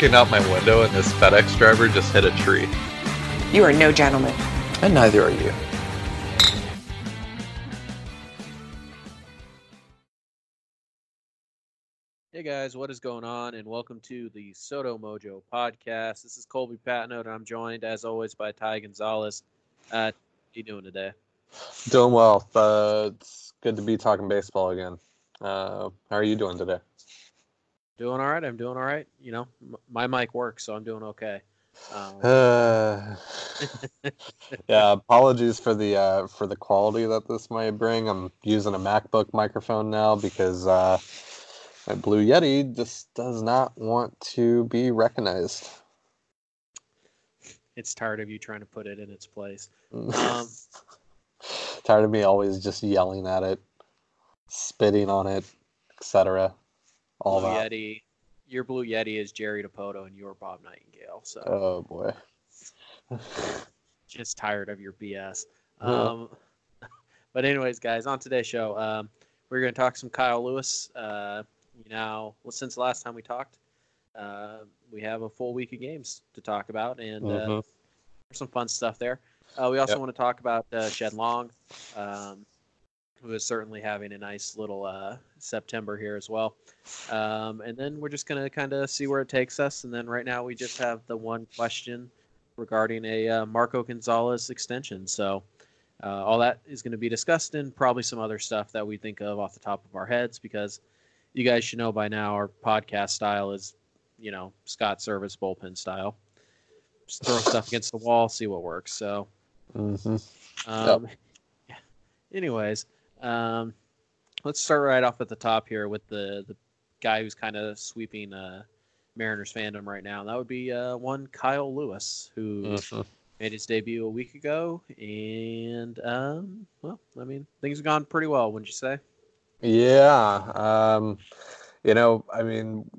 Looking out my window, and this FedEx driver just hit a tree. You are no gentleman. And neither are you. Hey guys, what is going on? And welcome to the SoDo Mojo podcast. This is Colby Patnode, and I'm joined, as always, by Ty Gonzalez. Uh, how you doing today? Doing well. Uh, it's good to be talking baseball again. Uh, how are you doing today? Doing all right. I'm doing all right. You know, m- my mic works, so I'm doing okay. Um, Uh, yeah, apologies for the uh, for the quality that this might bring. I'm using a MacBook microphone now because uh, my Blue Yeti just does not want to be recognized. it's tired of you trying to put it in its place. Um, Tired of me always just yelling at it, spitting on it, etc. All Blue that. Yeti, your Blue Yeti is Jerry Dipoto, and you're Bob Nightingale. So Oh boy. just tired of your BS. Um, but anyways, guys, on today's show, um, we're going to talk some Kyle Lewis. Uh, now, well, since the last time we talked, uh, we have a full week of games to talk about, and uh, Mhm. there's some fun stuff there. Uh, we also Yep. want to talk about uh, Shed Long, um, who is certainly having a nice little uh, September here as well. Um, and then we're just going to kind of see where it takes us. And then right now we just have the one question regarding a uh, Marco Gonzalez extension. So uh, all that is going to be discussed and probably some other stuff that we think of off the top of our heads because you guys should know by now our podcast style is, you know, Scott Servais bullpen style. Just throw stuff against the wall, see what works. So, mm-hmm. um, yeah. Anyways, um, let's start right off at the top here with the the guy who's kind of sweeping uh, Mariners fandom right now. And that would be uh, one Kyle Lewis, who Mhm. made his debut a week ago, and um, well, I mean, things have gone pretty well, wouldn't you say? Yeah, um, you know, I mean,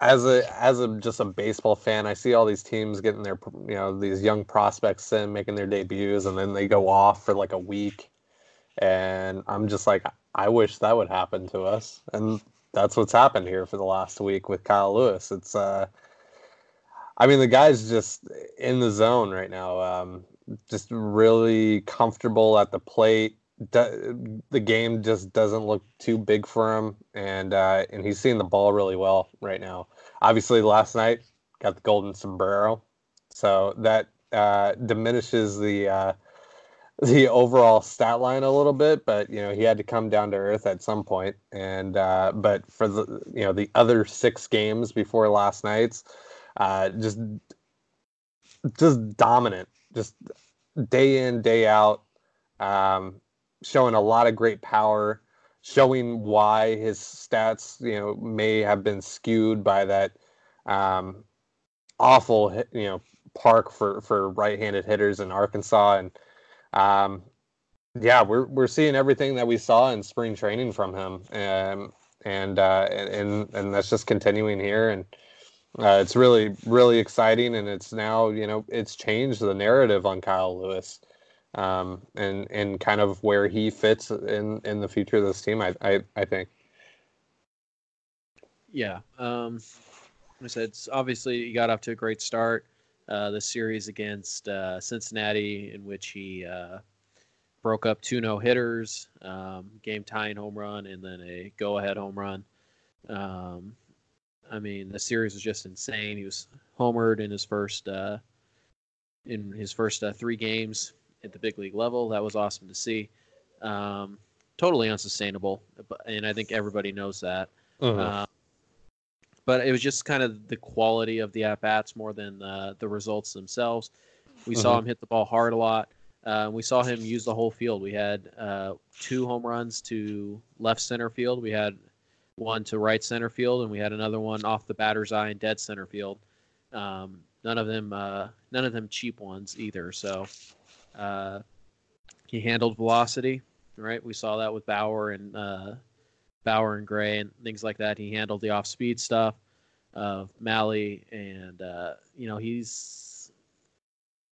as a as a just a baseball fan, I see all these teams getting their you know these young prospects in making their debuts, and then they go off for like a week, and I'm just like, I wish that would happen to us, and that's what's happened here for the last week with Kyle Lewis. It's uh, I mean, the guy's just in the zone right now. Um, just really comfortable at the plate do- the game just doesn't look too big for him, and uh, and he's seeing the ball really well right now. Obviously, last night got the golden sombrero, so that uh, diminishes the uh, the overall stat line a little bit. But you know he had to come down to earth at some point. and uh, but for the you know the other six games before last night's, uh, just just dominant, just day in day out. Um, showing a lot of great power, showing why his stats, you know, may have been skewed by that um, awful, you know, park for for right-handed hitters in Arkansas, and um, yeah, we're we're seeing everything that we saw in spring training from him, um, and uh, and and that's just continuing here, and uh, it's really really exciting, and it's now you know it's changed the narrative on Kyle Lewis um, and and kind of where he fits in in the future of this team. I I, I think. Yeah. Um, I said, it's obviously he got off to a great start. Uh, the series against uh, Cincinnati, in which he uh, broke up two no hitters, um, game tying home run, and then a go ahead home run. Um, I mean, the series was just insane. He was homered in his first uh, in his first uh, three games at the big league level. That was awesome to see. Um, totally unsustainable, and I think everybody knows that. Uh, but it was just kind of the quality of the at bats more than uh, the results themselves. We saw Mhm. him hit the ball hard a lot. Uh, we saw him use the whole field. We had uh, two home runs to left center field. We had one to right center field, and we had another one off the batter's eye in dead center field. Um, none of them, uh, none of them cheap ones either. So uh, he handled velocity, right? We saw that with Bauer and uh, Bauer and Gray and things like that. He handled the off-speed stuff of Mahle, and uh, you know he's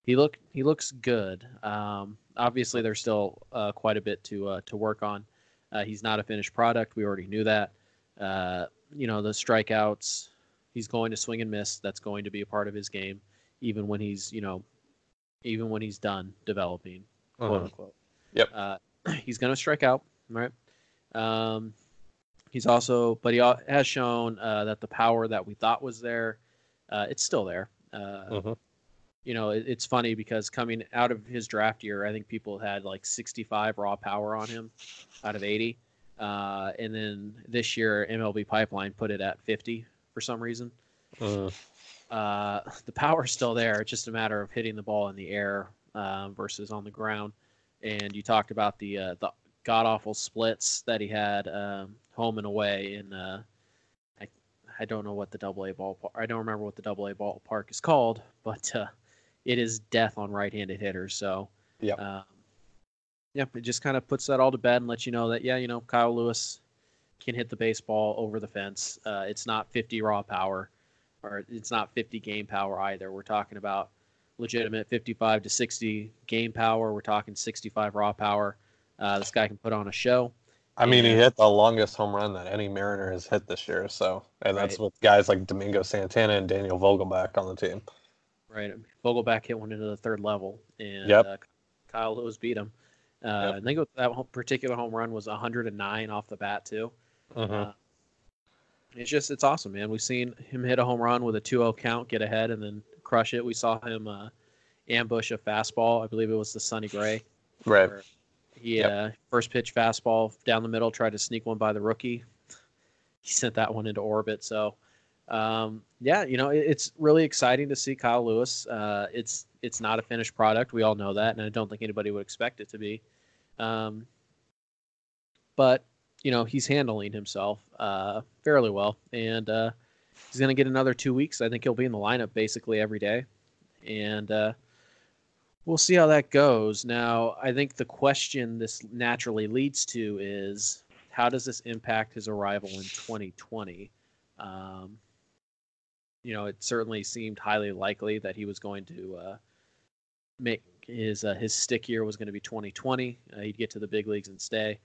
he look he looks good. Um, obviously, there's still uh, quite a bit to uh, to work on. Uh, he's not a finished product. We already knew that. Uh, you know the strikeouts. He's going to swing and miss. That's going to be a part of his game, even when he's you know, even when he's done developing, quote Mhm. unquote. Yep. Uh, he's going to strike out, right? Um, he's also, but he has shown uh, that the power that we thought was there, uh, it's still there. Uh, Mhm. You know, it, it's funny because coming out of his draft year, I think people had like 65 raw power on him out of 80. Uh, and then this year, MLB Pipeline put it at 50 for some reason. Mhm. Uh, the power's still there. It's just a matter of hitting the ball in the air um, versus on the ground. And you talked about the uh, the god awful splits that he had um, home and away in. Uh, I I don't know what the double A ballpark. I don't remember what the double A ballpark is called, but uh, it is death on right-handed hitters. So Yep. um, yeah, it just kind of puts that all to bed and lets you know that yeah, you know Kyle Lewis can hit the baseball over the fence. Uh, it's not 50 raw power, or it's not 50 game power either. We're talking about legitimate 55 to 60 game power. We're talking 65 raw power. Uh, this guy can put on a show. I mean, he hit the longest home run that any Mariner has hit this year. So, and that's Right. with guys like Domingo Santana and Daniel Vogelbach on the team. Right, Vogelbach hit one into the third level, and Yep. uh, Kyle Lewis beat him. Uh, Yep. I think that particular home run was 109 off the bat too. Mhm. Uh, it's just it's awesome, man. We've seen him hit a home run with a 2-0 count, get ahead, and then crush it. We saw him uh, ambush a fastball. I believe it was the Sonny Gray. right. where He Yep. uh, first pitch fastball down the middle, tried to sneak one by the rookie. He sent that one into orbit. So, um, yeah, you know, it, it's really exciting to see Kyle Lewis. Uh, it's it's not a finished product. We all know that, and I don't think anybody would expect it to be. Um, but you know, he's handling himself uh, fairly well, and uh, he's going to get another two weeks. I think he'll be in the lineup basically every day, and uh, we'll see how that goes. Now, I think the question this naturally leads to is how does this impact his arrival in 2020? Um, you know, it certainly seemed highly likely that he was going to uh, make his uh, his stick year was going to be 2020. Uh, he'd get to the big leagues and stay.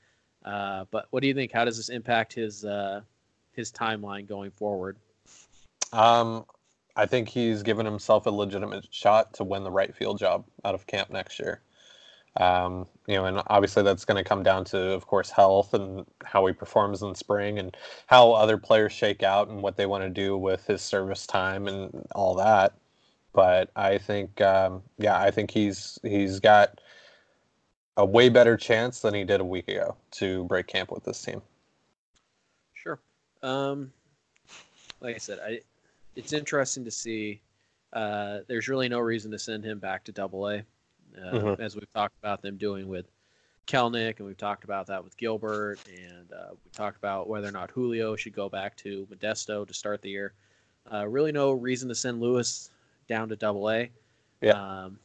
Uh, but what do you think? How does this impact his uh, his timeline going forward? Um, I think he's given himself a legitimate shot to win the right field job out of camp next year. Um, you know, and obviously that's going to come down to, of course, health and how he performs in spring and how other players shake out and what they want to do with his service time and all that. But I think, um, yeah, I think he's he's got a way better chance than he did a week ago to break camp with this team. Sure. Um, like I said, I it's interesting to see. Uh, there's really no reason to send him back to Double A, uh, Mhm. as we've talked about them doing with Kelenic, and we've talked about that with Gilbert, and uh, we talked about whether or not Julio should go back to Modesto to start the year. Uh, really, no reason to send Lewis down to Double A. Yeah. Um,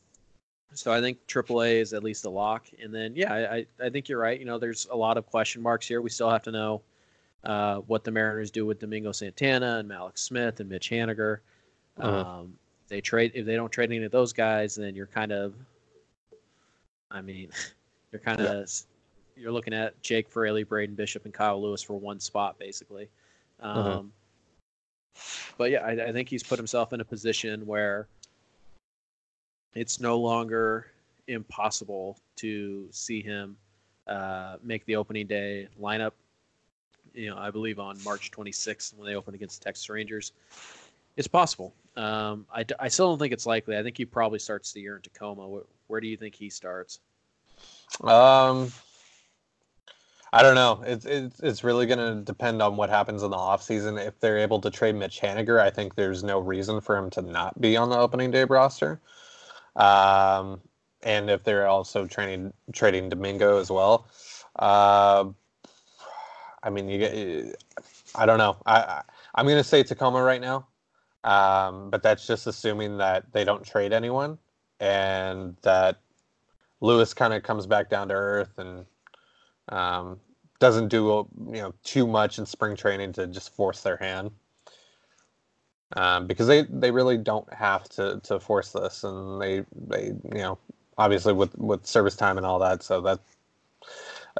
so I think AAA is at least a lock, and then yeah, I I think you're right. You know, there's a lot of question marks here. We still have to know uh, what the Mariners do with Domingo Santana and Mallex Smith and Mitch Haniger. Mhm. Um, they trade if they don't trade any of those guys, then you're kind of, I mean, you're kind of you're looking at Jake Fraley, Braden Bishop, and Kyle Lewis for one spot basically. Um, But yeah, I, I think he's put himself in a position where it's no longer impossible to see him uh, make the opening day lineup. You know, I believe on March 26th when they open against the Texas Rangers. It's possible. Um, I, I still don't think it's likely. I think he probably starts the year in Tacoma. Where, where do you think he starts? Um, I don't know. It's it's it's really going to depend on what happens in the offseason. If they're able to trade Mitch Haniger, I think there's no reason for him to not be on the opening day roster. Um, and if they're also trading trading Domingo as well, uh, I mean, you get. I don't know. I, I I'm going to say Tacoma right now. Um, but that's just assuming that they don't trade anyone and that Lewis kind of comes back down to earth and um, doesn't do you know too much in spring training to just force their hand um, because they they really don't have to to force this and they they you know obviously with with service time and all that so that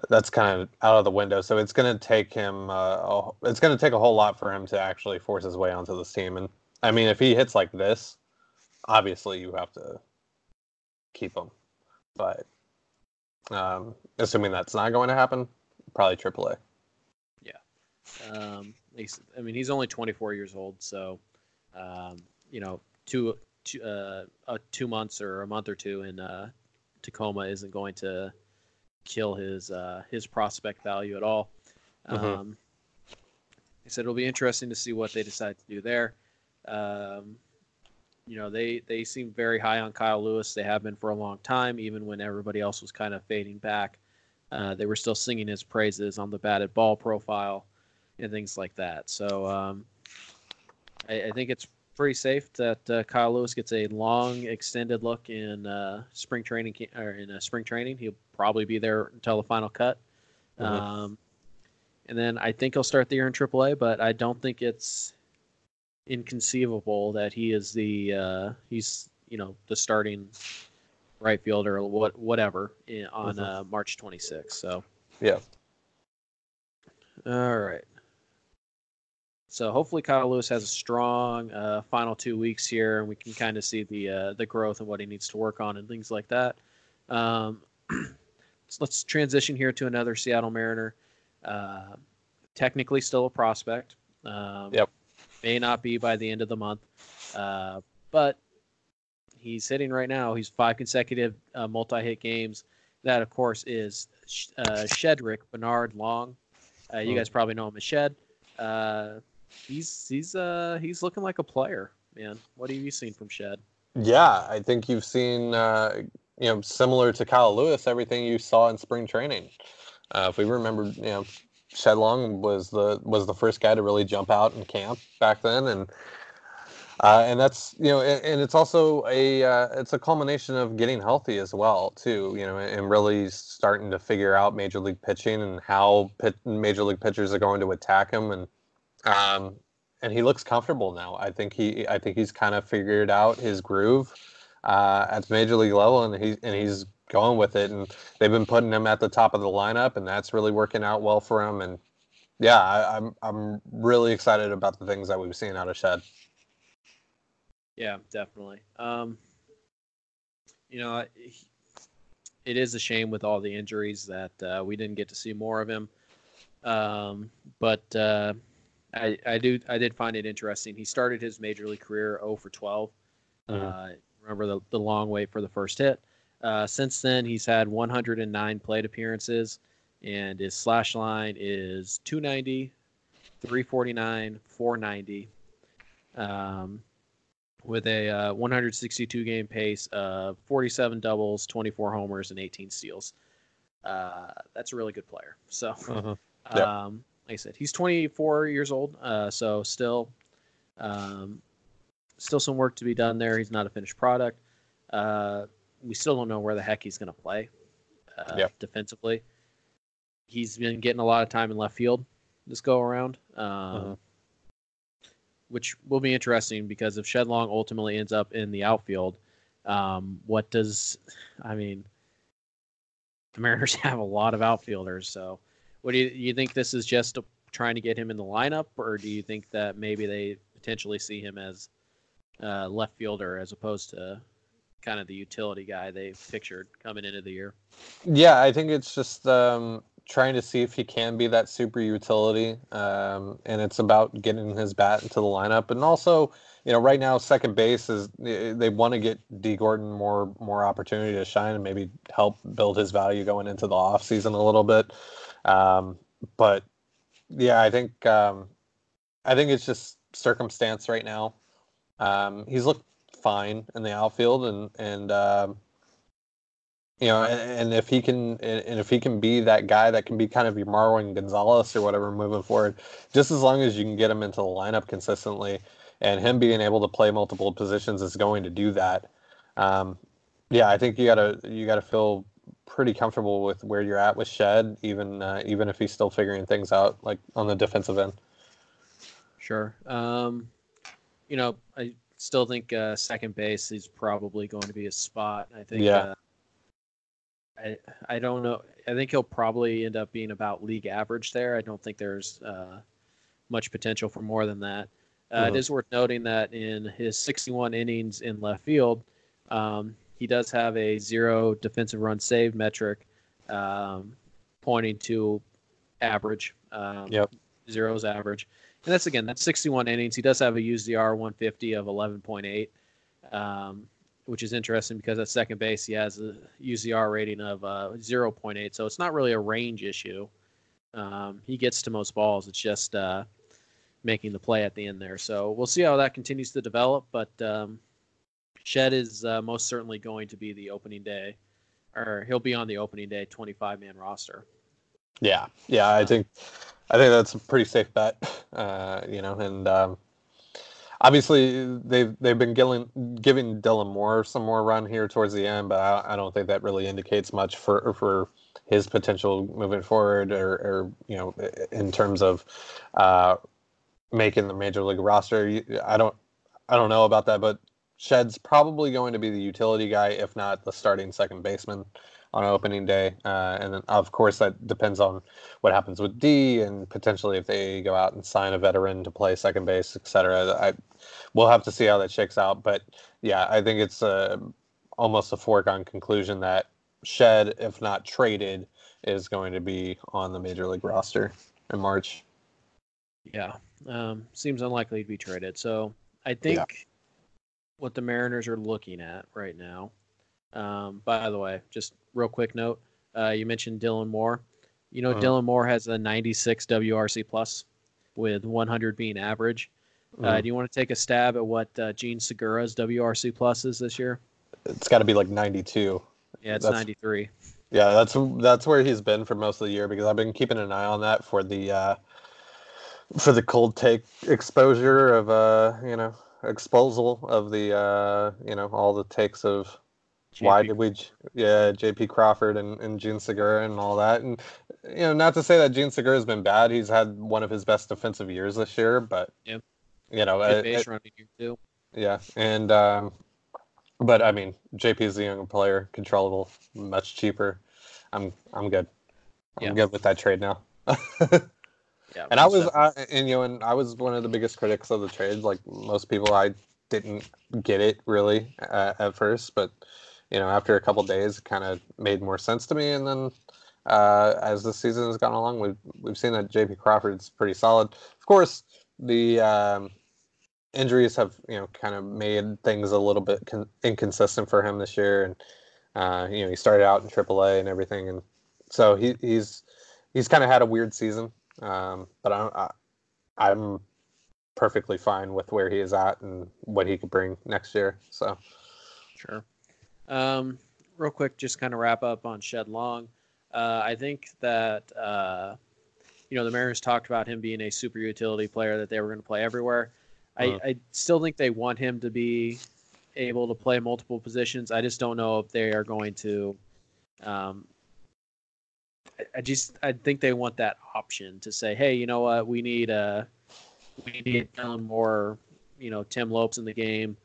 that's kind of out of the window so it's going to take him uh, it's going to take a whole lot for him to actually force his way onto this team and i mean if he hits like this obviously you have to keep him but um, assuming that's not going to happen probably AAA. Yeah. Um, I mean, he's only 24 years old, so um, you know, two, two, uh, uh, two months or a month or two in uh, Tacoma isn't going to kill his uh, his prospect value at all. Mhm. Um, I said it'll be interesting to see what they decide to do there. Um, you know, they they seem very high on Kyle Lewis. They have been for a long time, even when everybody else was kind of fading back. Uh, they were still singing his praises on the batted ball profile and things like that. So um, I, I think it's pretty safe that uh, Kyle Lewis gets a long, extended look in uh, spring training or in uh, spring training. He'll probably be there until the final cut. Mhm. Um, and then I think he'll start the year in AAA, but I don't think it's inconceivable that he is the uh, he's you know the starting right fielder or what whatever in, on Mhm. uh, March 26th. So Yeah. all right. So hopefully Kyle Lewis has a strong uh, final two weeks here, and we can kind of see the uh, the growth and what he needs to work on and things like that. Um, so let's transition here to another Seattle Mariner. Uh, technically still a prospect. Um, Yep. May not be by the end of the month, uh, but he's hitting right now. He's five consecutive uh, multi-hit games. That, of course, is Sh- uh, Shedrick Bernard Long. Uh, you Hmm. guys probably know him as Shed. Uh, he's he's uh he's looking like a player, man. What have you seen from Shed? Yeah, I think you've seen, uh, you know, similar to Kyle Lewis, everything you saw in spring training. Uh, if we remember, you know, Shed Long was the was the first guy to really jump out in camp back then, and uh, and that's you know, and, and it's also a uh, it's a culmination of getting healthy as well too, you know, and really starting to figure out major league pitching and how pit, major league pitchers are going to attack him, and um, and he looks comfortable now. I think he I think he's kind of figured out his groove uh, at the major league level, and he's and he's going with it. And they've been putting him at the top of the lineup, and that's really working out well for him. And yeah, I, I'm I'm really excited about the things that we've seen out of Shed. Yeah, definitely. Um, you know, it is a shame with all the injuries that uh, we didn't get to see more of him. Um, but uh, I, I do, I did find it interesting. He started his major league career 0 for 12. Mhm. Uh, remember the, the long wait for the first hit. Uh, since then, he's had 109 plate appearances, and his slash line is 290, 349, 490. Um, with a uh, 162 game pace of 47 doubles, 24 homers, and 18 steals. Uh, that's a really good player. So. Yep. um, I said, he's 24 years old, uh, so still, um, still some work to be done there. He's not a finished product. Uh, we still don't know where the heck he's going to play uh, Yep. defensively. He's been getting a lot of time in left field this go around. Um, Mhm. which will be interesting because if Shed Long ultimately ends up in the outfield, um, what does I mean? The Mariners have a lot of outfielders, so what do you, you think? This is just a, trying to get him in the lineup, or do you think that maybe they potentially see him as uh, left fielder as opposed to kind of the utility guy they pictured coming into the year? Yeah, I think it's just um, trying to see if he can be that super utility, um, and it's about getting his bat into the lineup, and also, you know, right now second base is they want to get Dee Gordon more more opportunity to shine and maybe help build his value going into the off season a little bit, um, but yeah, I think um, I think it's just circumstance right now. Um, he's looked fine in the outfield, and and um, you know, and, and if he can, and if he can be that guy that can be kind of your Marwin Gonzalez or whatever moving forward, just as long as you can get him into the lineup consistently, and him being able to play multiple positions is going to do that. Um, yeah, I think you gotta you gotta feel pretty comfortable with where you're at with Shed, even uh, even if he's still figuring things out, like on the defensive end. Sure. Um, you know, I still think uh, second base is probably going to be a spot. I think. Yeah. Uh, I I don't know. I think he'll probably end up being about league average there. I don't think there's uh, much potential for more than that. Uh, It Mhm. is worth noting that in his 61 innings in left field, um, he does have a zero defensive run save metric, um, pointing to average. Um, Yep. Zero's average. And that's again, that's 61 innings. He does have a UZR 150 of 11.8, um, which is interesting because at second base he has a UZR rating of uh, 0.8. So it's not really a range issue. Um, he gets to most balls. It's just uh, making the play at the end there. So we'll see how that continues to develop. But um, Shed is uh, most certainly going to be the opening day, or he'll be on the opening day 25 man roster. Yeah, yeah, I think I think that's a pretty safe bet. Uh, you know, and um, obviously they've they've been giving giving Dylan Moore some more run here towards the end, but I, I don't think that really indicates much for for his potential moving forward, or, or you know, in terms of uh, making the major league roster. I don't I don't know about that, but Shed's probably going to be the utility guy, if not the starting second baseman on opening day. Uh, and then, of course, that depends on what happens with D and potentially if they go out and sign a veteran to play second base, et cetera. I, we'll have to see how that shakes out. But yeah, I think it's uh almost a foregone conclusion that Shed, if not traded, is going to be on the major league roster in March. Yeah, um, seems unlikely to be traded. So I think what the Mariners are looking at right now. Um, by the way, just real quick note: uh, you mentioned Dylan Moore. You know, Mhm. Dylan Moore has a 96 WRC plus, with 100 being average. Uh, Mhm. do you want to take a stab at what uh, Jean Segura's WRC plus is this year? It's got to be like 92. Yeah, it's That's- 93. Yeah, that's that's where he's been for most of the year because I've been keeping an eye on that for the uh, for the cold take exposure of uh you know exposal of the uh you know all the takes of why did we yeah JP Crawford and and Jean Segura and all that and you know not to say that Jean Segura has been bad he's had one of his best defensive years this year but Yeah. you know it- base it- running here too. yeah, and um, but I mean, JP is a younger player, controllable, much cheaper. I'm I'm good. I'm Yeah. good with that trade now. Yeah, and I was. I, and you know, and I was one of the biggest critics of the trade. Like most people, I didn't get it really uh, at first, but you know, after a couple days, it kind of made more sense to me. And then uh, as the season has gone along, we've we've seen that JP Crawford's pretty solid. Of course, the um, injuries have you know kind of made things a little bit con- inconsistent for him this year, and uh, you know he started out in AAA and everything, and so he, he's he's kind of had a weird season. Um, but I, I, I'm perfectly fine with where he is at and what he could bring next year. So Sure. Um, real quick, just kind of wrap up on Shed Long. Uh, I think that uh, you know the Mariners talked about him being a super utility player that they were going to play everywhere. Mhm. I, I still think they want him to be able to play multiple positions. I just don't know if they are going to. Um, I- I just I think they want that option to say, hey, you know what, we need uh we need Dylan Moore, you know, Tim Lopes in the game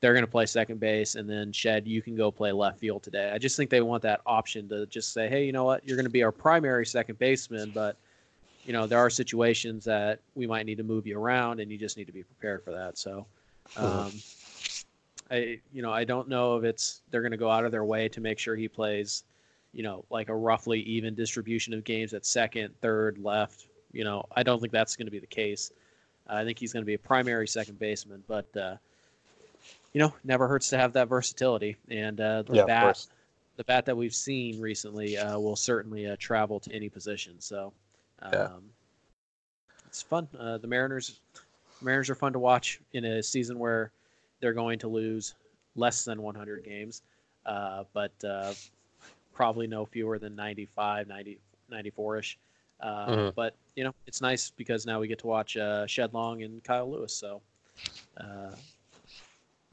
they're going to play second base, and then Shed, you can go play left field today. I just think they want that option to just say, hey, you know what, you're going to be our primary second baseman, but you know there are situations that we might need to move you around, and you just need to be prepared for that. So, um, I you know I don't know if it's they're going to go out of their way to make sure he plays, you know, like a roughly even distribution of games at second, third, left. You know, I don't think that's going to be the case. I think he's going to be a primary second baseman, but. Uh, you know, never hurts to have that versatility. And uh, the Yeah, bat, the bat that we've seen recently uh, will certainly uh, travel to any position. So, um, Yeah. it's fun. Uh, the Mariners, Mariners are fun to watch in a season where they're going to lose less than 100 games, uh, but uh, probably no fewer than 95, 90, 94ish. Uh, Mhm. But you know, it's nice because now we get to watch uh, Shed Long and Kyle Lewis. So uh,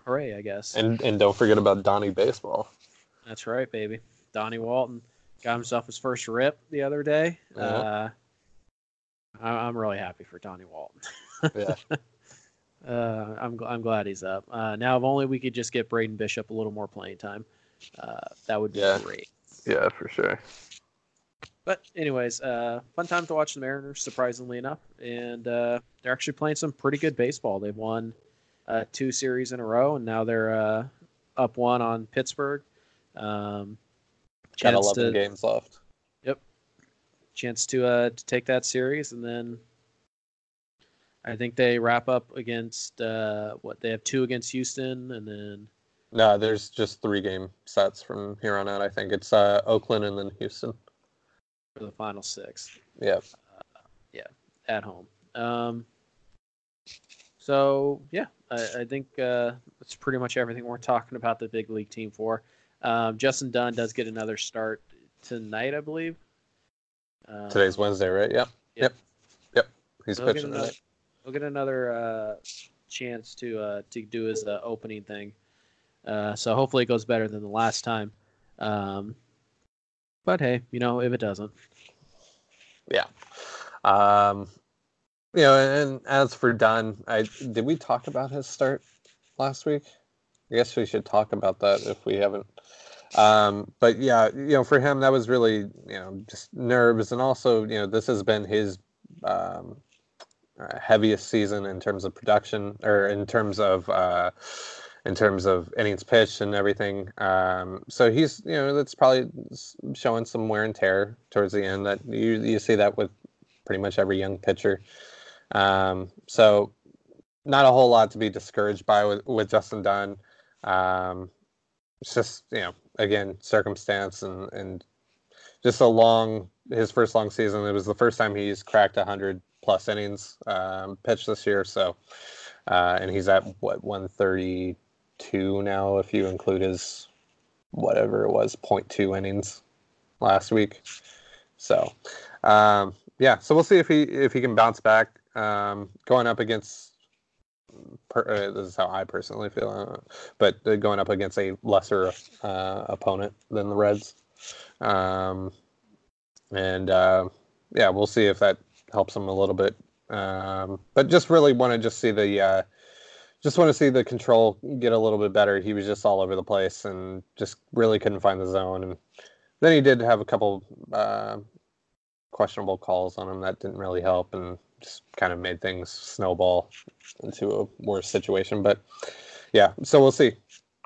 hooray, I guess. And and don't forget about Donnie Baseball. That's right, baby. Donnie Walton got himself his first rip the other day. Yeah. Uh, I- I'm really happy for Donnie Walton. Yeah. Uh, I'm gl- I'm glad he's up. Uh, now, if only we could just get Braden Bishop a little more playing time, uh, that would be Yeah. great. Yeah, for sure. But anyways, uh, fun time to watch the Mariners, surprisingly enough, and uh, they're actually playing some pretty good baseball. They've won uh, two series in a row, and now they're uh, up one on Pittsburgh. Um, Got chance 11 to games left. Yep, chance to uh, to take that series, and then I think they wrap up against uh, what they have two against Houston, and then No, there's just three game sets from here on out. I think it's uh, Oakland and then Houston. for the final six. Yeah. Yeah, at home. Um, so yeah, I, I think uh, that's pretty much everything we're talking about the big league team for. Um, Justin Dunn does get another start tonight, I believe. Um, Today's Wednesday, right? Yep. Yep. Yep. He's he'll get pitching another, tonight. he'll get another uh, chance to uh, to do his uh, opening thing. Uh, so hopefully it goes better than the last time. Um, but hey, you know if it doesn't, Yeah. Um, you know, and as for Dunn, I did we talk about his start last week? I guess we should talk about that if we haven't. Um, but yeah, you know, for him, that was really you know just nerves, and also you know this has been his um, uh, heaviest season in terms of production or in terms of uh, in terms of innings pitched and everything. Um, so he's you know that's probably showing some wear and tear towards the end. That you you see that with pretty much every young pitcher. Um, so not a whole lot to be discouraged by with, with Justin Dunn. Um, it's just you know again circumstance and and just a long his first long season. It was the first time he's cracked hundred plus innings um, pitched this year. So uh, and he's at what one thirty two now if you include his whatever it was 0.2 innings last week. So um, yeah, so we'll see if he if he can bounce back. Um, going up against, per, uh, this is how I personally feel, uh, but going up against a lesser uh, opponent than the Reds, um, and uh, yeah, we'll see if that helps him a little bit. Um, but just really want to just see the uh, just want to see the control get a little bit better. He was just all over the place and just really couldn't find the zone. And then he did have a couple uh, questionable calls on him that didn't really help and just kind of made things snowball into a worse situation. But yeah, so we'll see.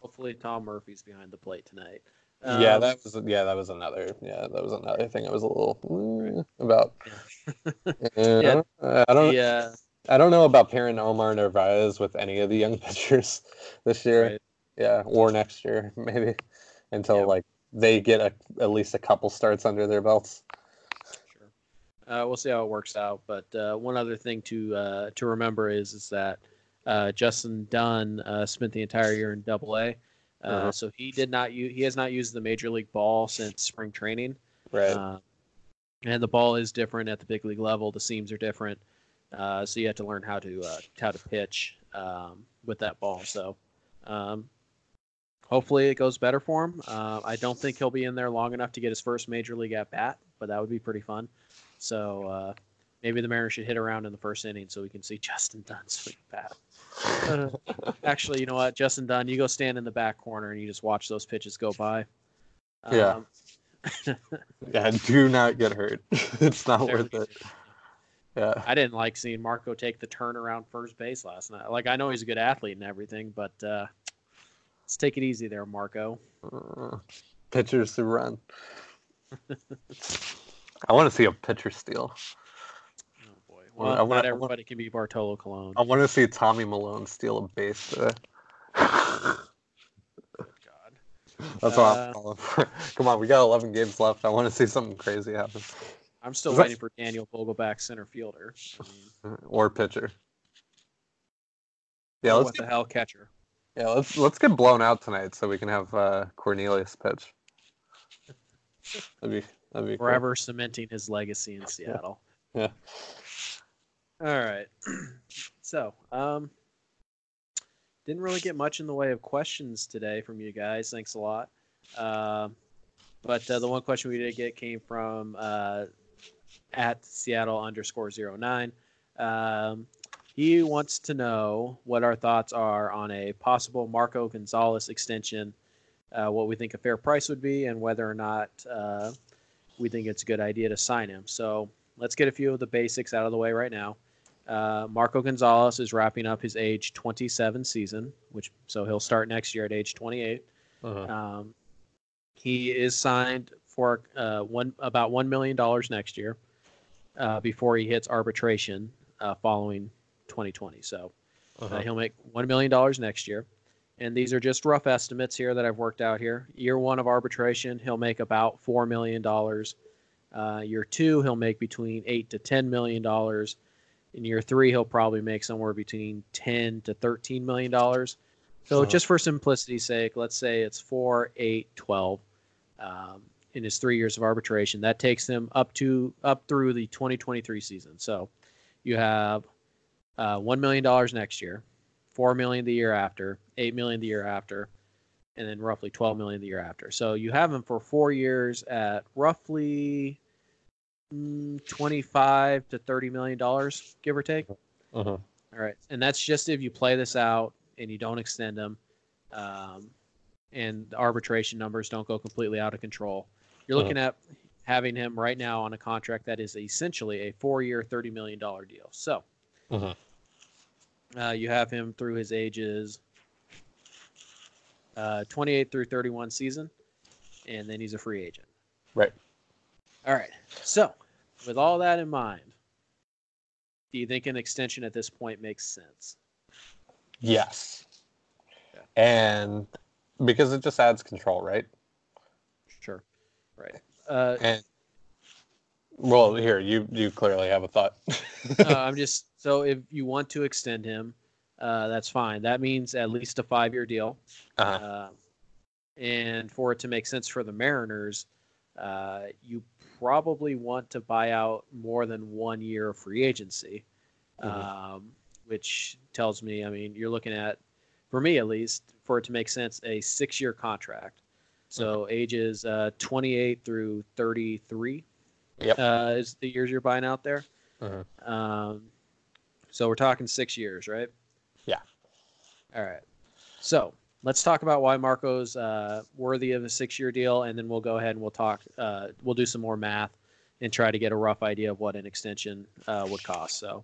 hopefully Tom Murphy's behind the plate tonight. yeah, Um, that was yeah, that was another yeah, that was another thing I was a little mm, about. Yeah. Yeah, I don't uh, I don't know about pairing Omar Narvaez with any of the young pitchers this year. Right. Yeah, or next year maybe until Yeah. like they get a, at least a couple starts under their belts. Sure. Uh, we'll see how it works out. But uh, one other thing to uh, to remember is is that uh, Justin Dunn uh, spent the entire year in Double A, uh, Uh-huh. so he did not use he has not used the major league ball since spring training. Right. And the ball is different at the big league level. The seams are different, uh, so you have to learn how to uh, how to pitch um, with that ball. So. Um, Hopefully it goes better for him. Uh, I don't think he'll be in there long enough to get his first major league at bat, but that would be pretty fun. So uh, maybe the Mariners should hit around in the first inning so we can see Justin Dunn swing bat. Actually, you know what, Justin Dunn, you go stand in the back corner and you just watch those pitches go by. Yeah. Um, yeah, do not get hurt. it's not there worth it. Yeah. I didn't like seeing Marco take the turn around first base last night. Like I know he's a good athlete and everything, but uh, let's take it easy there, Marco. Uh, pitchers who run. I want to see a pitcher steal. Oh boy. Well, I wanna- not I wanna- everybody can be Bartolo Colon. I want to see Tommy Milone steal a base today. God. That's what Uh, I'm calling for. Come on, we got 11 games left. I want to see something crazy happen. I'm still waiting for Daniel Vogelbach, center fielder. I mean, Or pitcher. Yeah, let's what get, the hell, catcher? yeah, let's let's get blown out tonight so we can have uh, Cornelius pitch. That'd be that'd be cool. Forever cementing his legacy in Seattle. Yeah. All right. so, um, didn't really get much in the way of questions today from you guys. Thanks a lot. Uh, but uh, the one question we did get came from uh, at Seattle underscore zero nine. Um, he wants to know what our thoughts are on a possible Marco Gonzalez extension, uh, what we think a fair price would be, and whether or not uh, we think it's a good idea to sign him. So let's get a few of the basics out of the way right now. Uh, Marco Gonzalez is wrapping up his age 27 season, which so he'll start next year at age 28. Mhm. Um, he is signed for uh, one about one million dollars next year uh, before he hits arbitration uh, following 2020. So uh, Uh-huh. he'll make one million dollars next year, and these are just rough estimates here that I've worked out here. Year one of arbitration, he'll make about four million dollars. Uh, year two, he'll make between eight to ten million dollars. In year three, he'll probably make somewhere between ten to thirteen million dollars. So Uh-huh. just for simplicity's sake, let's say it's four, eight, twelve um, in his three years of arbitration. That takes him up to up through the 2023 season. So you have uh, one million dollars next year, four million the year after, eight million the year after, and then roughly 12 million the year after. So you have him for four years at roughly mm, 25 to 30 million dollars, give or take. Mhm. All right, and that's just if you play this out and you don't extend him, um, and the arbitration numbers don't go completely out of control. You're Uh-huh. looking at having him right now on a contract that is essentially a four-year, thirty million dollar deal. So Mhm. uh, you have him through his ages uh, 28 through 31 season, and then he's a free agent. Right. All right. So, with all that in mind, do you think an extension at this point makes sense? Yes. Yeah. And because it just adds control, right? Sure. Right. Uh, And well, here you you clearly have a thought. uh, I'm just so if you want to extend him, uh, that's fine. That means at least a five-year deal, uh uh, and for it to make sense for the Mariners, uh, you probably want to buy out more than one year of free agency, Mhm. um, which tells me, I mean, you're looking at, for me at least, for it to make sense, a six-year contract. So ages uh, 28 through 33 Yep. uh, is the years you're buying out there. Mhm. Um, so we're talking six years, right? Yeah. All right. So let's talk about why Marco's uh, worthy of a six-year deal, and then we'll go ahead and we'll talk. Uh, we'll do some more math and try to get a rough idea of what an extension uh, would cost. So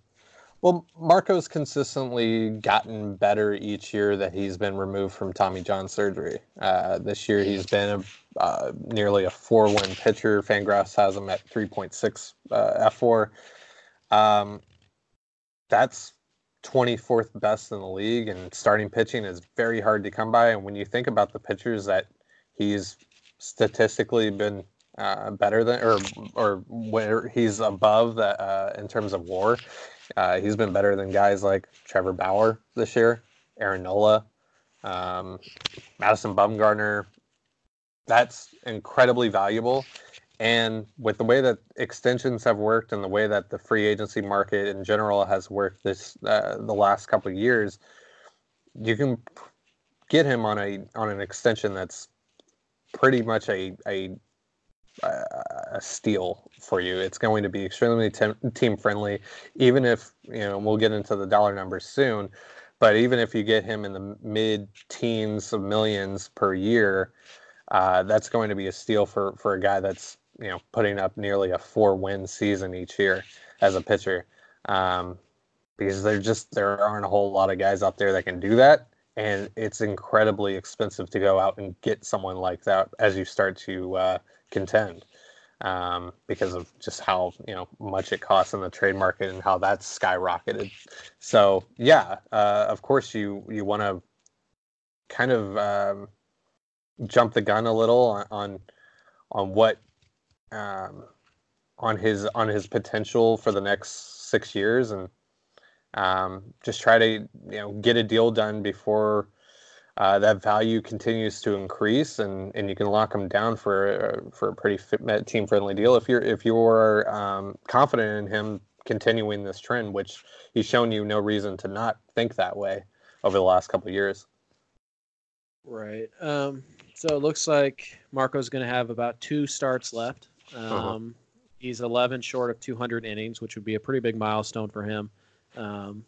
Well, Marco's consistently gotten better each year that he's been removed from Tommy John surgery. Uh, this year, he's been a, uh, nearly a four-win pitcher. Fangraphs has him at 3.6 uh, fWAR. Um, that's 24th best in the league, and starting pitching is very hard to come by. And when you think about the pitchers that he's statistically been uh, better than, or or where he's above that uh, in terms of WAR, uh, he's been better than guys like Trevor Bauer this year, Aaron Nola, um, Madison Bumgarner. That's incredibly valuable. And with the way that extensions have worked and the way that the free agency market in general has worked this uh, the last couple of years, you can get him on a on an extension that's pretty much a a a steal for you. It's going to be extremely team friendly, even if you know we'll get into the dollar numbers soon. But even if you get him in the mid teens of millions per year, uh, that's going to be a steal for for a guy that's you know putting up nearly a four win season each year as a pitcher. Um, because there just there aren't a whole lot of guys out there that can do that, and it's incredibly expensive to go out and get someone like that as you start to uh, contend um, because of just how you know much it costs in the trade market and how that's skyrocketed. So yeah, uh, of course you you want to kind of um, jump the gun a little on on, what um, on his on his potential for the next six years and um, just try to you know get a deal done before uh, that value continues to increase and, and you can lock them down for uh, for a pretty team friendly deal if you're if you're um, confident in him continuing this trend which he's shown you no reason to not think that way over the last couple of years. Right. Um, so it looks like Marco's going to have about two starts left. Um, Uh-huh. He's 11 short of 200 innings, which would be a pretty big milestone for him. Um,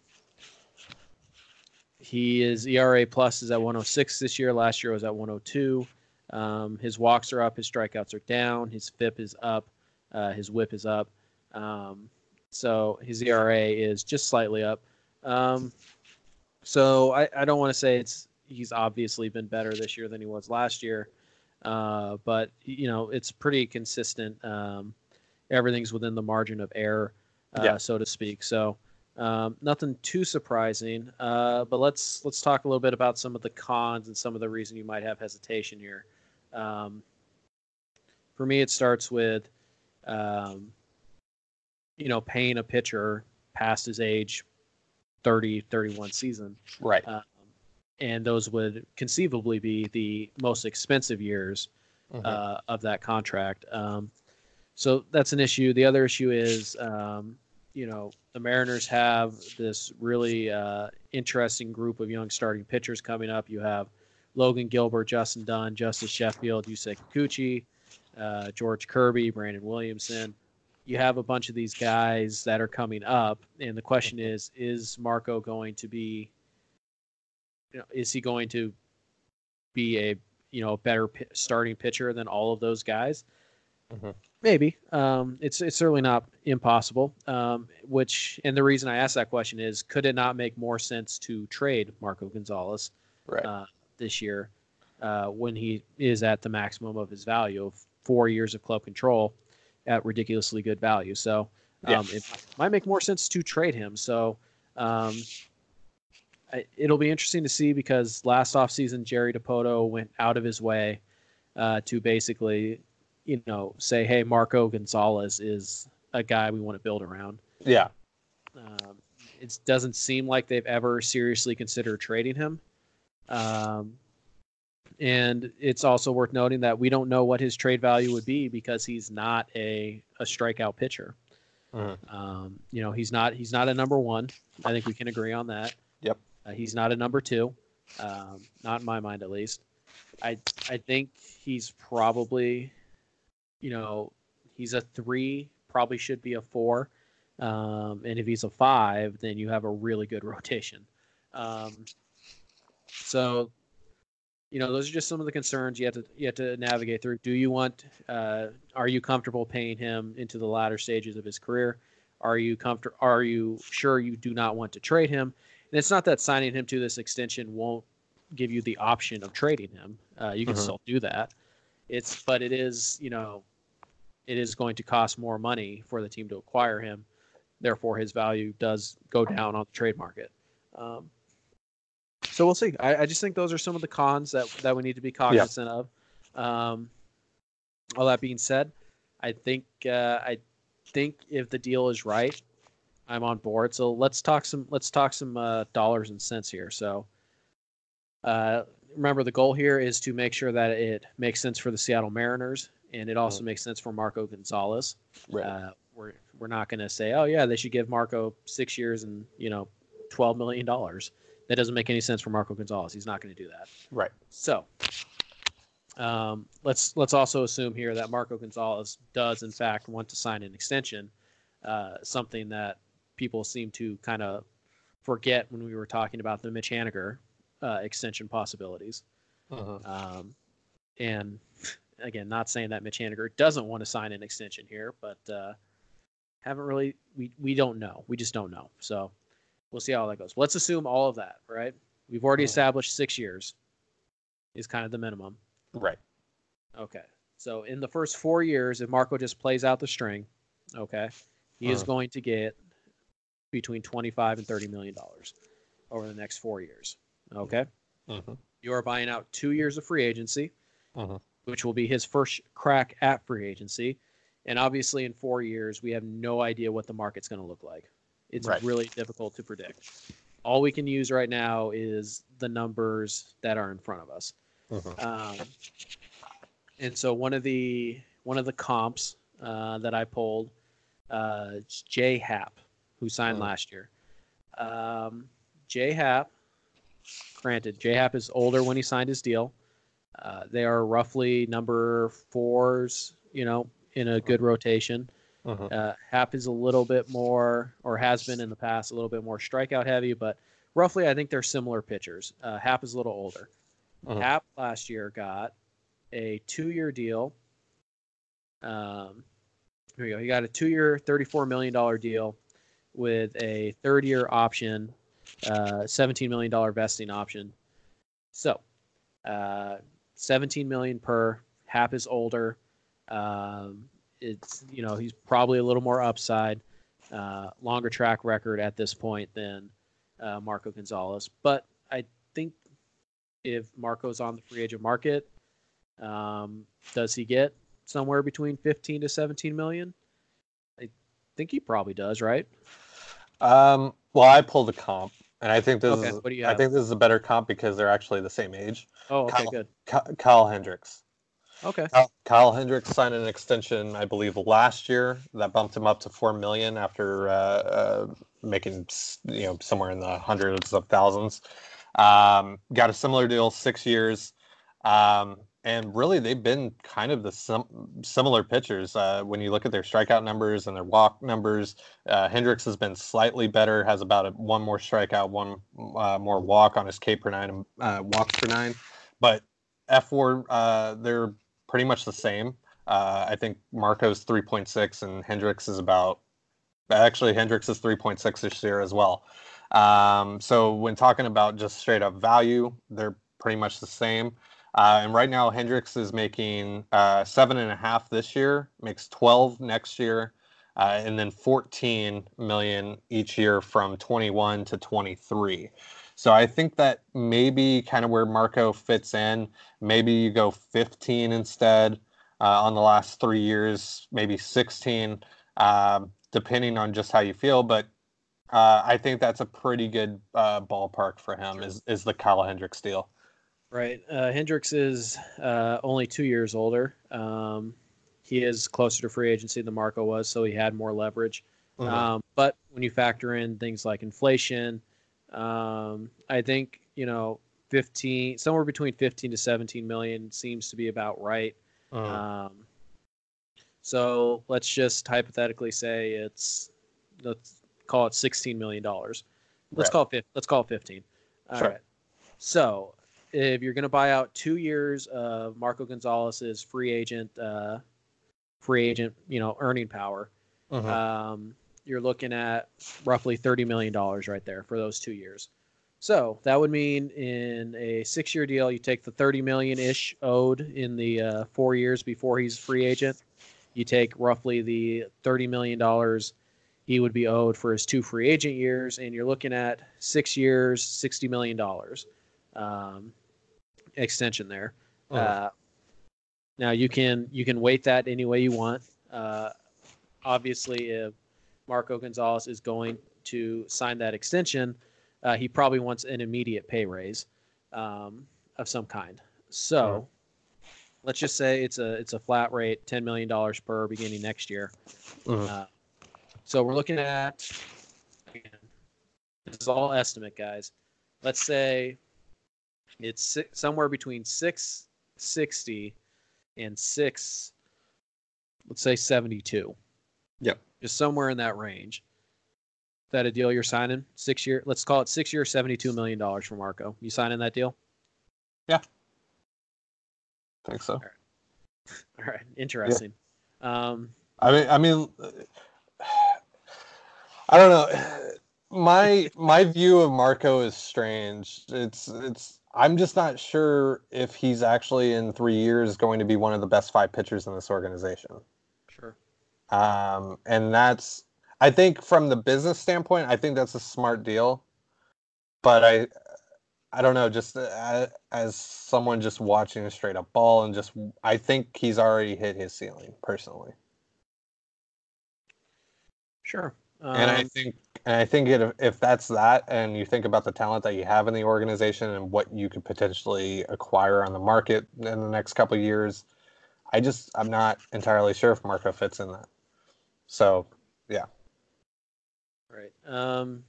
he is ERA plus is at 106 this year. Last year was at 102. Um, his walks are up, his strikeouts are down, his FIP is up, uh, his WHIP is up. Um, so his ERA is just slightly up. Um, so I, I don't want to say it's he's obviously been better this year than he was last year, uh, but you know it's pretty consistent. Um, everything's within the margin of error, uh, Yeah. so to speak. So um, nothing too surprising. Uh, but let's let's talk a little bit about some of the cons and some of the reason you might have hesitation here. Um, for me, it starts with, um, you know, paying a pitcher past his age 30, 31 season. Right. Um, and those would conceivably be the most expensive years Mhm. uh, of that contract. Um, so that's an issue. The other issue is, um, you know, the Mariners have this really uh, interesting group of young starting pitchers coming up. You have Logan Gilbert, Justin Dunn, Justus Sheffield, Yusei Kikuchi, uh, George Kirby, Brandon Williamson. You have a bunch of these guys that are coming up, and the question is: Is Marco going to be? You know, is he going to be a you know better p- starting pitcher than all of those guys? Mhm. Maybe. Um, it's it's certainly not impossible. Um, which and the reason I asked that question is, could it not make more sense to trade Marco Gonzalez Right. uh, this year uh, when he is at the maximum of his value of four years of club control at ridiculously good value? So Yeah. um, it might make more sense to trade him. So um, it'll be interesting to see because last offseason, Jerry Dipoto went out of his way uh, to basically, you know, say, hey, Marco Gonzalez is a guy we want to build around. yeah. Um, it doesn't seem like they've ever seriously considered trading him. Um, and it's also worth noting that we don't know what his trade value would be because he's not a, a strikeout pitcher. Mhm. Um, you know, he's not he's not a number one. I think we can agree on that. Yep. Uh, he's not a number two, um, not in my mind at least. I I think he's probably, you know, he's a three, probably should be a four. Um, and if he's a five, then you have a really good rotation. Um, so, you know, those are just some of the concerns you have to you have to navigate through. Do you want? Uh, are you comfortable paying him into the latter stages of his career? Are you comfort? Are you sure you do not want to trade him? And it's not that signing him to this extension won't give you the option of trading him. Uh, you can Mhm. still do that. It's but it is you know, it is going to cost more money for the team to acquire him. Therefore, his value does go down on the trade market. Um, so we'll see. I, I just think those are some of the cons that that we need to be cognizant of. Um, all that being said, I think uh, I think if the deal is right, I'm on board. So let's talk some let's talk some uh, dollars and cents here. So uh, remember, the goal here is to make sure that it makes sense for the Seattle Mariners, and it also makes sense for Marco Gonzalez. Right. Uh, we're we're not going to say, oh yeah, they should give Marco six years and you know twelve million dollars. That doesn't make any sense for Marco Gonzalez. He's not going to do that. right. So um, let's let's also assume here that Marco Gonzalez does in fact want to sign an extension, uh, something that people seem to kind of forget when we were talking about the Mitch Haniger uh, extension possibilities. Mhm. Um, and again, not saying that Mitch Haniger doesn't want to sign an extension here, but uh, haven't really. We we don't know. We just don't know. So we'll see how that goes. Let's assume all of that. Right? We've already Mhm. established six years is kind of the minimum. Right. Okay. So in the first four years, if Marco just plays out the string, okay, he is Uh-huh. going to get between twenty-five and thirty million dollars over the next four years. Okay. Mhm. You are buying out two years of free agency, Mhm. which will be his first crack at free agency. And obviously, in four years, we have no idea what the market's going to look like. It's Right. really difficult to predict. All we can use right now is the numbers that are in front of us. Mhm. Um, and so one of the one of the comps uh, that I pulled, uh, Jay Happ, who signed Mm. last year. Um, Jay Happ granted, J Happ is older when he signed his deal. Uh, they are roughly number fours, you know, in a good rotation. Mhm. Uh, Happ is a little bit more, or has been in the past, a little bit more strikeout heavy, but roughly I think they're similar pitchers. Uh, Happ is a little older. Mhm. Happ last year got a two-year deal. Um, here we go. He got a two-year, thirty-four million dollar deal with a third-year option, uh, seventeen million dollar vesting option. So, uh, seventeen million per. Happ is older. Um, it's you know he's probably a little more upside, uh, longer track record at this point than uh, Marco Gonzalez. But I think if Marco's on the free agent market, um, does he get somewhere between 15 to 17 million? I think he probably does, right? Um, well, I pulled a comp, and I think this Okay, is what do you I think this is a better comp because they're actually the same age. Oh, okay, Kyle. good. Ky- Kyle Hendricks. Okay. Kyle, Kyle Hendricks signed an extension, I believe, last year that bumped him up to four million after uh, uh, making you know somewhere in the hundreds of thousands. Um, got a similar deal, six years, um, and really they've been kind of the sim- similar pitchers. Uh, when you look at their strikeout numbers and their walk numbers, uh, Hendricks has been slightly better, has about a, one more strikeout, one uh, more walk on his K per nine, uh, walks per nine, but fWAR, uh, they're pretty much the same. Uh, I think Marco's 3.6 and Hendricks is about, actually, Hendricks is 3.6 this year as well. Um, so when talking about just straight up value, they're pretty much the same. Uh, and right now, Hendricks is making uh, seven and a half this year, makes 12 next year, uh, and then 14 million each year from 21 to 23. So I think that maybe kind of where Marco fits in. Maybe you go 15 instead uh, on the last three years, maybe 16, um, depending on just how you feel. But uh, I think that's a pretty good uh, ballpark for him. Is is the Kyle Hendricks deal? Right. Uh, Hendricks is uh, only two years older. Um, he is closer to free agency than Marco was, so he had more leverage. Mhm. Um, but when you factor in things like inflation, um, I think you know 15, somewhere between 15 to 17 million seems to be about right. Mhm. Um, so let's just hypothetically say it's let's call it 16 million dollars. Let's Right. call it let's call it 15. All right. Sure. So if you're going to buy out two years of Marco Gonzalez's free agent, uh, free agent, you know, earning power, Mhm. um, you're looking at roughly $30 million right there for those two years. So that would mean in a six year deal, you take the 30 million ish owed in the uh, four years before he's free agent. You take roughly the $30 million he would be owed for his two free agent years, and you're looking at six years, $60 million um, extension there. Mhm. Uh, now you can you can weight that any way you want. Uh, obviously, if Marco Gonzalez is going to sign that extension, uh, he probably wants an immediate pay raise um, of some kind. So let's just say it's a it's a flat rate, ten million dollars per beginning next year. Mhm. Uh, so we're looking at again, this is all estimate, guys. Let's say it's si- somewhere between six sixty and six, let's say seventy two. Yep. Just somewhere in that range. Is that a deal you're signing? Six year, let's call it six year, seventy-two million dollars for Marco. You signing that deal? Yeah. I think so. All right, interesting. Um, I mean, I mean, I don't know. My my view of Marco is strange. It's it's. I'm just not sure if he's actually in three years going to be one of the best five pitchers in this organization. sure. Um, and that's I think from the business standpoint, I think that's a smart deal. But I I don't know, just uh, as someone just watching a straight up ball and just I think he's already hit his ceiling personally. Sure. and I Um, think and I think it, if that's that, and you think about the talent that you have in the organization and what you could potentially acquire on the market in the next couple of years, I just I'm not entirely sure if Marco fits in that. So yeah. Right. Um,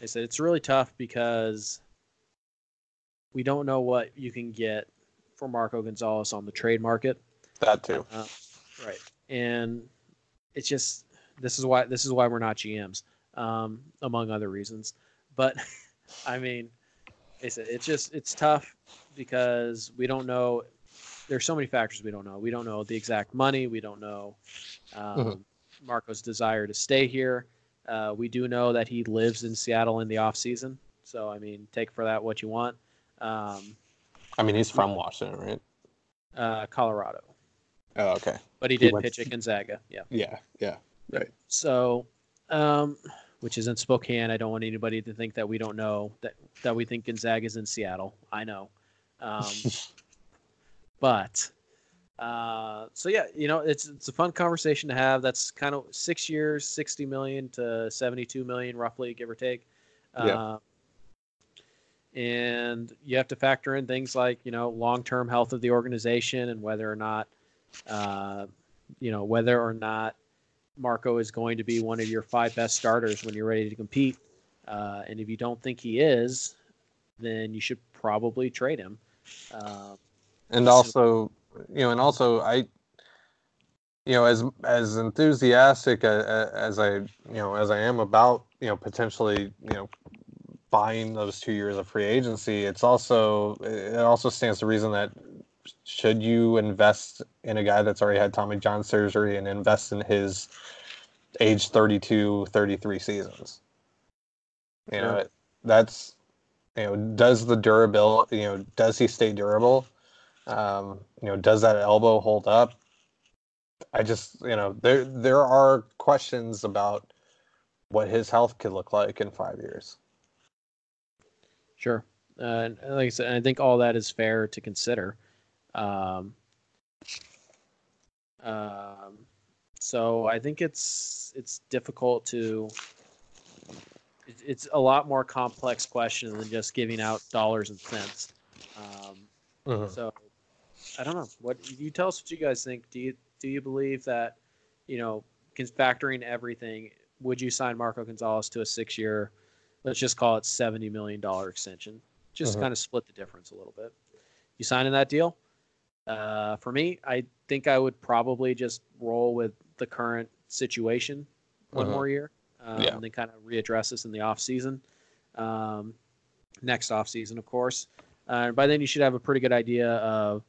I said it's really tough because we don't know what you can get for Marco Gonzalez on the trade market. That too. Uh, right, and it's just this is why this is why we're not GMs, um, among other reasons. But I mean, it's it's just it's tough because we don't know. There's so many factors we don't know. We don't know the exact money. We don't know um, Mhm. Marco's desire to stay here. Uh, we do know that he lives in Seattle in the off season. So I mean, take for that what you want. Um, I mean, he's from Washington, right? uh, Colorado, Oh, okay. but he He did went- pitch at Gonzaga. Yeah. Yeah, yeah. So, um, which is in Spokane. I don't want anybody to think that we don't know that that we think Gonzaga is in Seattle. I know, um, but uh, so yeah, you know, it's it's a fun conversation to have. That's kind of six years, sixty million to seventy-two million, roughly, give or take. Yeah. Uh, and you have to factor in things like you know long-term health of the organization and whether or not uh, you know whether or not Marco is going to be one of your five best starters when you're ready to compete. Uh, and if you don't think he is, then you should probably trade him. Um, and also you know and also i you know as as enthusiastic a- a- as i you know as i am about you know potentially you know buying those two years of free agency it's also it also stands to reason that should you invest in a guy that's already had tommy john surgery and invest in his age 32 33 seasons you know that's you know does the durability you know does he stay durable um, you know, does that elbow hold up? I just, you know, there there are questions about what his health could look like in five years. Sure. Uh, and like I said, I think all that is fair to consider. Um, um, so I think it's it's difficult to. it- It's a lot more complex question than just giving out dollars and cents. Um, So I don't know. What you tell us what you guys think. Do you do you believe that, you know, factoring everything, would you sign Marco Gonzalez to a six year, let's just call it seventy million dollar extension? Just Mhm. kind of split the difference a little bit. You signing that deal? Uh, for me, I think I would probably just roll with the current situation one Mhm. more year, um, Yeah. and then kind of readdress this in the off season, um, next off season, of course. Uh, by then, you should have a pretty good idea of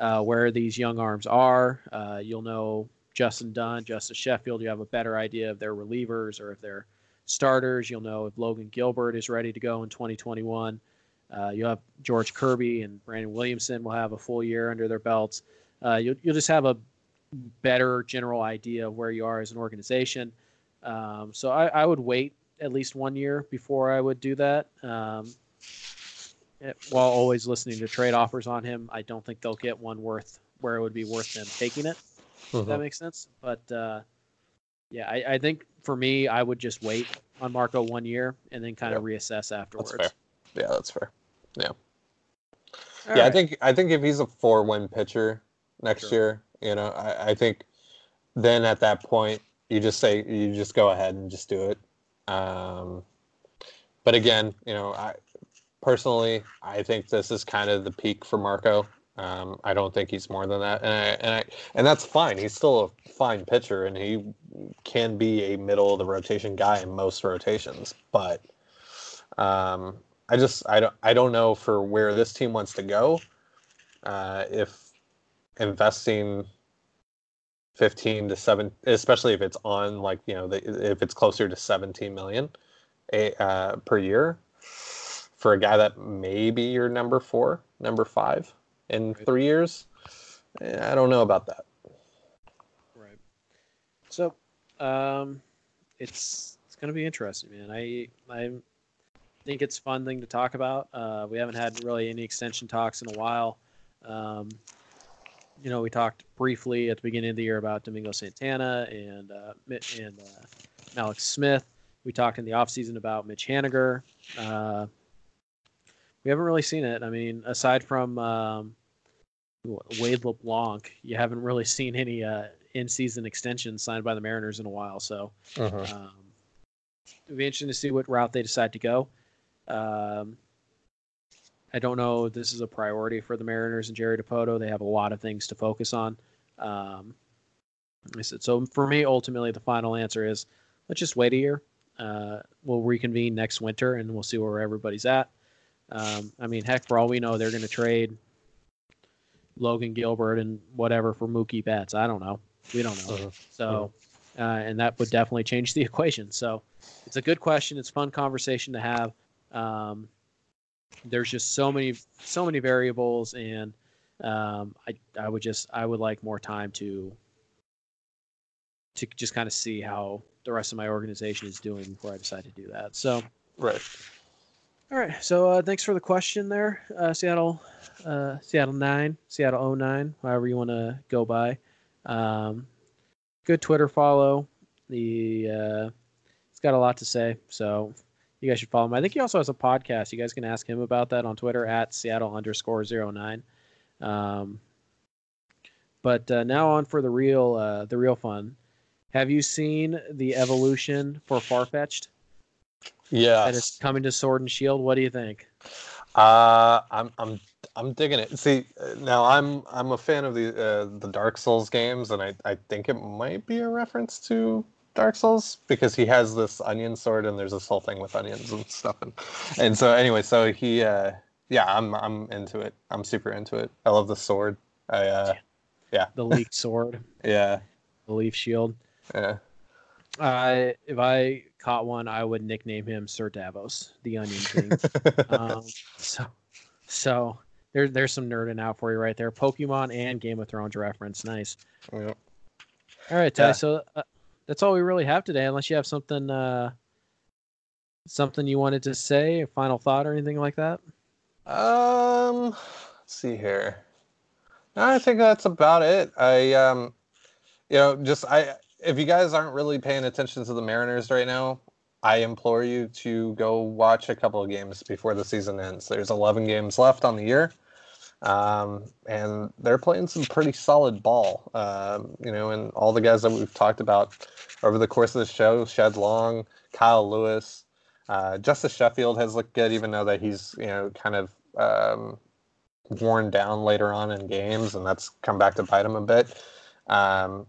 uh, where these young arms are. Uh, you'll know Justin Dunn, Justus Sheffield. You have a better idea of their relievers or if they're starters. You'll know if Logan Gilbert is ready to go in 2021. Uh, you'll have George Kirby and Brandon Williamson will have a full year under their belts. Uh, you'll, you'll just have a better general idea of where you are as an organization. Um, so I, I would wait at least one year before I would do that. Um, eh, while always listening to trade offers on him, I don't think they'll get one worth where it would be worth them taking it. If that Mhm. makes sense. But uh, yeah, I, I think for me, I would just wait on Marco one year and then kind of reassess afterwards. That's fair. Yeah, that's fair. All yeah, I think I think if he's a four win pitcher next Sure. year, you know, I, I think then at that point you just say you just go ahead and just do it. Um, but again, you know, I personally I think this is kind of the peak for Marco. Um, I don't think he's more than that, and I, and I, and that's fine. He's still a fine pitcher, and he can be a middle of the rotation guy in most rotations. But um, I just I don't I don't know for where this team wants to go. Uh, if investing fifteen to seven, especially if it's on like you know the, if it's closer to seventeen million a, uh, per year for a guy that may be your number four, number five in Right. three years, eh, I don't know about that. Right. So, um, it's it's gonna be interesting, man. I I think it's a fun thing to talk about. Uh, we haven't had really any extension talks in a while. Um, you know, we talked briefly at the beginning of the year about Domingo Santana and uh, and uh, Mallex Smith. We talked in the offseason about Mitch Haniger. Uh, we haven't really seen it. I mean, aside from um, Wade LeBlanc, you haven't really seen any uh, in-season extensions signed by the Mariners in a while. So, um, it'll be interesting to see what route they decide to go. Um, I don't know if this is a priority for the Mariners and Jerry Dipoto. They have a lot of things to focus on. Um, I said, so for me, ultimately, the final answer is let's just wait a year. Uh, we'll reconvene next winter and we'll see where everybody's at. Um, I mean, heck, for all we know, they're going to trade Logan Gilbert and whatever for Mookie Betts. I don't know. We don't know. Uh-huh. So, uh, and that would definitely change the equation. So, it's a good question. It's a fun conversation to have. Um, there's just so many, so many variables, and um, I, I would just, I would like more time to, to just kind of see how the rest of my organization is doing before I decide to do that. So, Right. all right. So uh, thanks for the question there, uh, Seattle, uh, Seattle nine, Seattle 09, however you want to go by. Um, good Twitter follow. The uh, he's got a lot to say, so you guys should follow him. I think he also has a podcast. You guys can ask him about that on Twitter at Seattle underscore zero nine. Um, but uh, now on for the real, uh, the real fun. Have you seen the evolution for Farfetch'd? Yeah. that is coming to Sword and Shield. What do you think? Uh, I'm I'm I'm digging it. See, now I'm I'm a fan of the uh, the Dark Souls games, and I I think it might be a reference to Dark Souls because he has this onion sword, and there's this whole thing with onions and stuff, and and so anyway, so he uh yeah, I'm I'm into it. I'm super into it. I love the sword. I uh yeah. The Leaf Sword, yeah the Leaf Shield. yeah Uh, if I caught one, I would nickname him Sir Davos, the Onion King. um, so, so there, there's some nerding out for you right there. Pokemon and Game of Thrones reference. Nice. yeah. All right, Ty. Yeah. So uh, that's all we really have today, unless you have something, uh, something you wanted to say, a final thought or anything like that. Um, let's see here. No, I think that's about it. I um, you know, just I if you guys aren't really paying attention to the Mariners right now, I implore you to go watch a couple of games before the season ends. There's 11 games left on the year. Um, and they're playing some pretty solid ball. Um, you know, and all the guys that we've talked about over the course of the show, Shed Long, Kyle Lewis, uh, Justus Sheffield has looked good, even though that he's you know kind of um, worn down later on in games, and that's come back to bite him a bit. Um,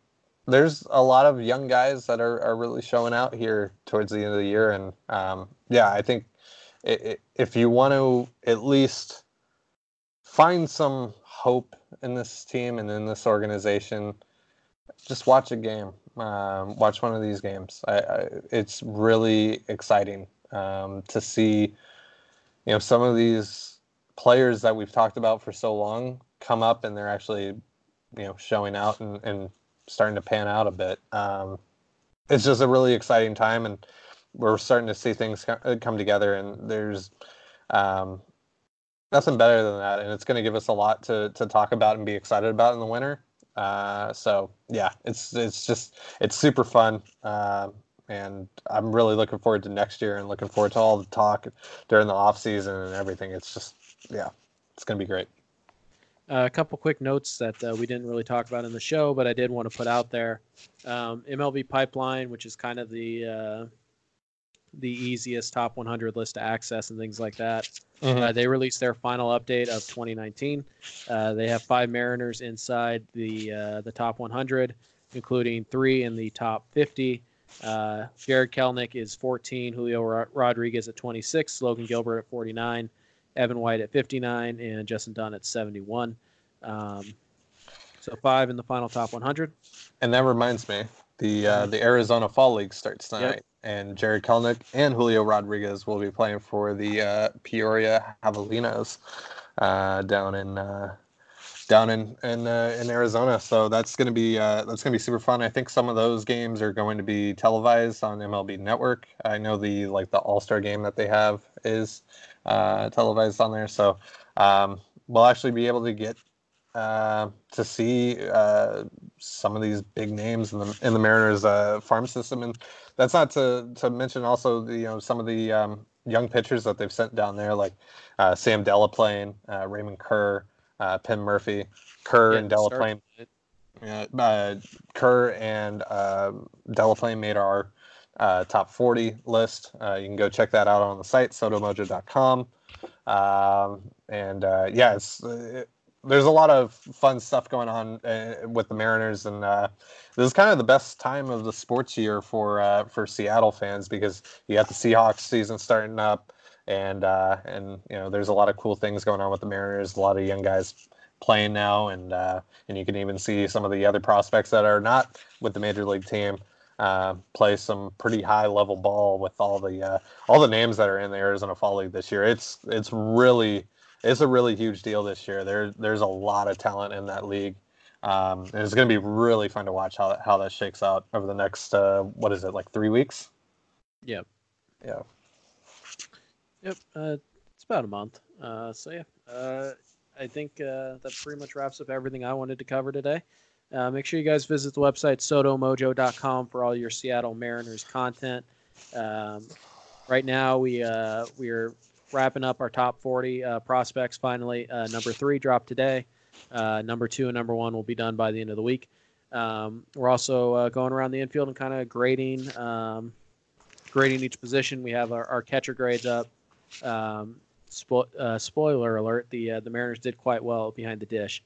there's a lot of young guys that are, are really showing out here towards the end of the year, and um, yeah, I think i i if you want to at least find some hope in this team and in this organization, just watch a game. Um, watch one of these games. I, I, it's really exciting um, to see, you know, some of these players that we've talked about for so long come up and they're actually, you know, showing out and, and starting to pan out a bit. Um, it's just a really exciting time, and we're starting to see things come together. And there's um, nothing better than that, and it's going to give us a lot to to talk about and be excited about in the winter. Uh, so yeah, it's it's just it's super fun. Um, and I'm really looking forward to next year and looking forward to all the talk during the off season and everything. It's just, yeah, it's going to be great. Uh, a couple quick notes that uh, we didn't really talk about in the show, but I did want to put out there. Um, MLB Pipeline, which is kind of the uh, the easiest top 100 list to access and things like that. Uh, they released their final update of 2019. Uh, they have five Mariners inside the uh, the top 100, including three in the top 50. Uh, Jarred Kelenic is 14, Julio Ro- Rodriguez at 26, Logan Gilbert at 49, Evan White at 59, and Justin Dunn at 71. Um, so five in the final top 100. And that reminds me, the uh, the Arizona Fall League starts tonight, and Jarred Kelenic and Julio Rodriguez will be playing for the uh, Peoria Javelinas uh, down in uh, down in in, uh, in Arizona. So that's gonna be uh, that's gonna be super fun. I think some of those games are going to be televised on MLB Network. I know the like the All Star game that they have is uh, televised on there. So um, we'll actually be able to get uh, to see uh, some of these big names in the in the Mariners uh, farm system, and that's not to to mention also the you know some of the um, young pitchers that they've sent down there, like uh, Sam Delaplane, uh, Raymond Kerr, uh, Penn Murphy, Kerr Yeah, and Delaplane. Yeah, uh, Kerr and uh, Delaplane made our uh, top 40 list. Uh, you can go check that out on the site, sodomojo.com. Um, and uh, yeah, it's, it, there's a lot of fun stuff going on uh, with the Mariners, and uh, this is kind of the best time of the sports year for uh, for Seattle fans because you got the Seahawks season starting up, and uh, and you know there's a lot of cool things going on with the Mariners. A lot of young guys playing now, and uh, and you can even see some of the other prospects that are not with the major league team uh, play some pretty high level ball with all the uh, all the names that are in the Arizona Fall League this year. It's it's really it's a really huge deal this year. There there's a lot of talent in that league. Um, and it's going to be really fun to watch how how that shakes out over the next uh, what is it like three weeks? Yep. Yeah. Yep. Uh, it's about a month. Uh, so yeah, uh, I think uh, that pretty much wraps up everything I wanted to cover today. Uh, make sure you guys visit the website sodomojo.com for all your Seattle Mariners content. Um, right now, we uh, we are wrapping up our top 40 uh, prospects. Finally, uh, number three dropped today. Uh, number two and number one will be done by the end of the week. Um, we're also uh, going around the infield and kind of grading um, grading each position. We have our, our catcher grades up. Um, spo- uh, spoiler alert: the uh, the Mariners did quite well behind the dish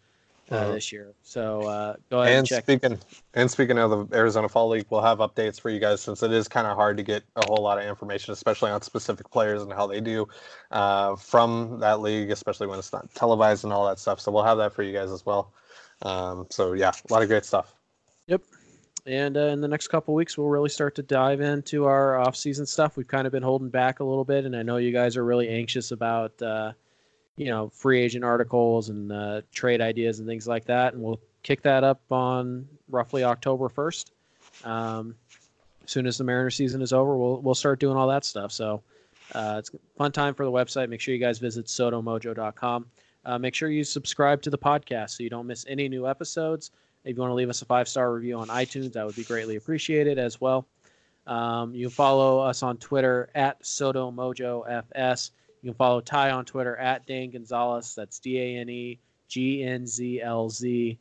uh, Uh-huh. this year. So uh, go ahead and, And check. speaking and speaking of the Arizona Fall League, we'll have updates for you guys since it is kind of hard to get a whole lot of information, especially on specific players and how they do uh, from that league, especially when it's not televised and all that stuff. So we'll have that for you guys as well. Um, so yeah, a lot of great stuff. Yep. And uh, in the next couple weeks, we'll really start to dive into our off-season stuff. We've kind of been holding back a little bit, and I know you guys are really anxious about, uh, you know, free agent articles and uh, trade ideas and things like that. And we'll kick that up on roughly October first. Um, as soon as the Mariner season is over, we'll we'll start doing all that stuff. So uh, it's fun time for the website. Make sure you guys visit sodomojo.com. Uh, make sure you subscribe to the podcast so you don't miss any new episodes. If you want to leave us a five star review on iTunes, that would be greatly appreciated as well. Um, you follow us on Twitter at SoDoMojoFS. You can follow Ty on Twitter at Dan Gonzalez. That's D A N E G N Z L Z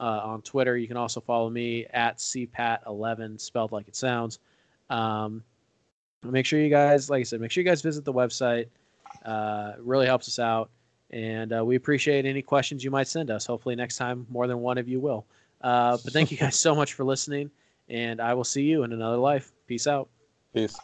uh, on Twitter. You can also follow me at CPAT11, spelled like it sounds. Um, make sure you guys, like I said, make sure you guys visit the website. Uh, really helps us out. And uh, we appreciate any questions you might send us. Hopefully, next time, more than one of you will. Uh, but thank you guys so much for listening, and I will see you in another life. Peace out. Peace.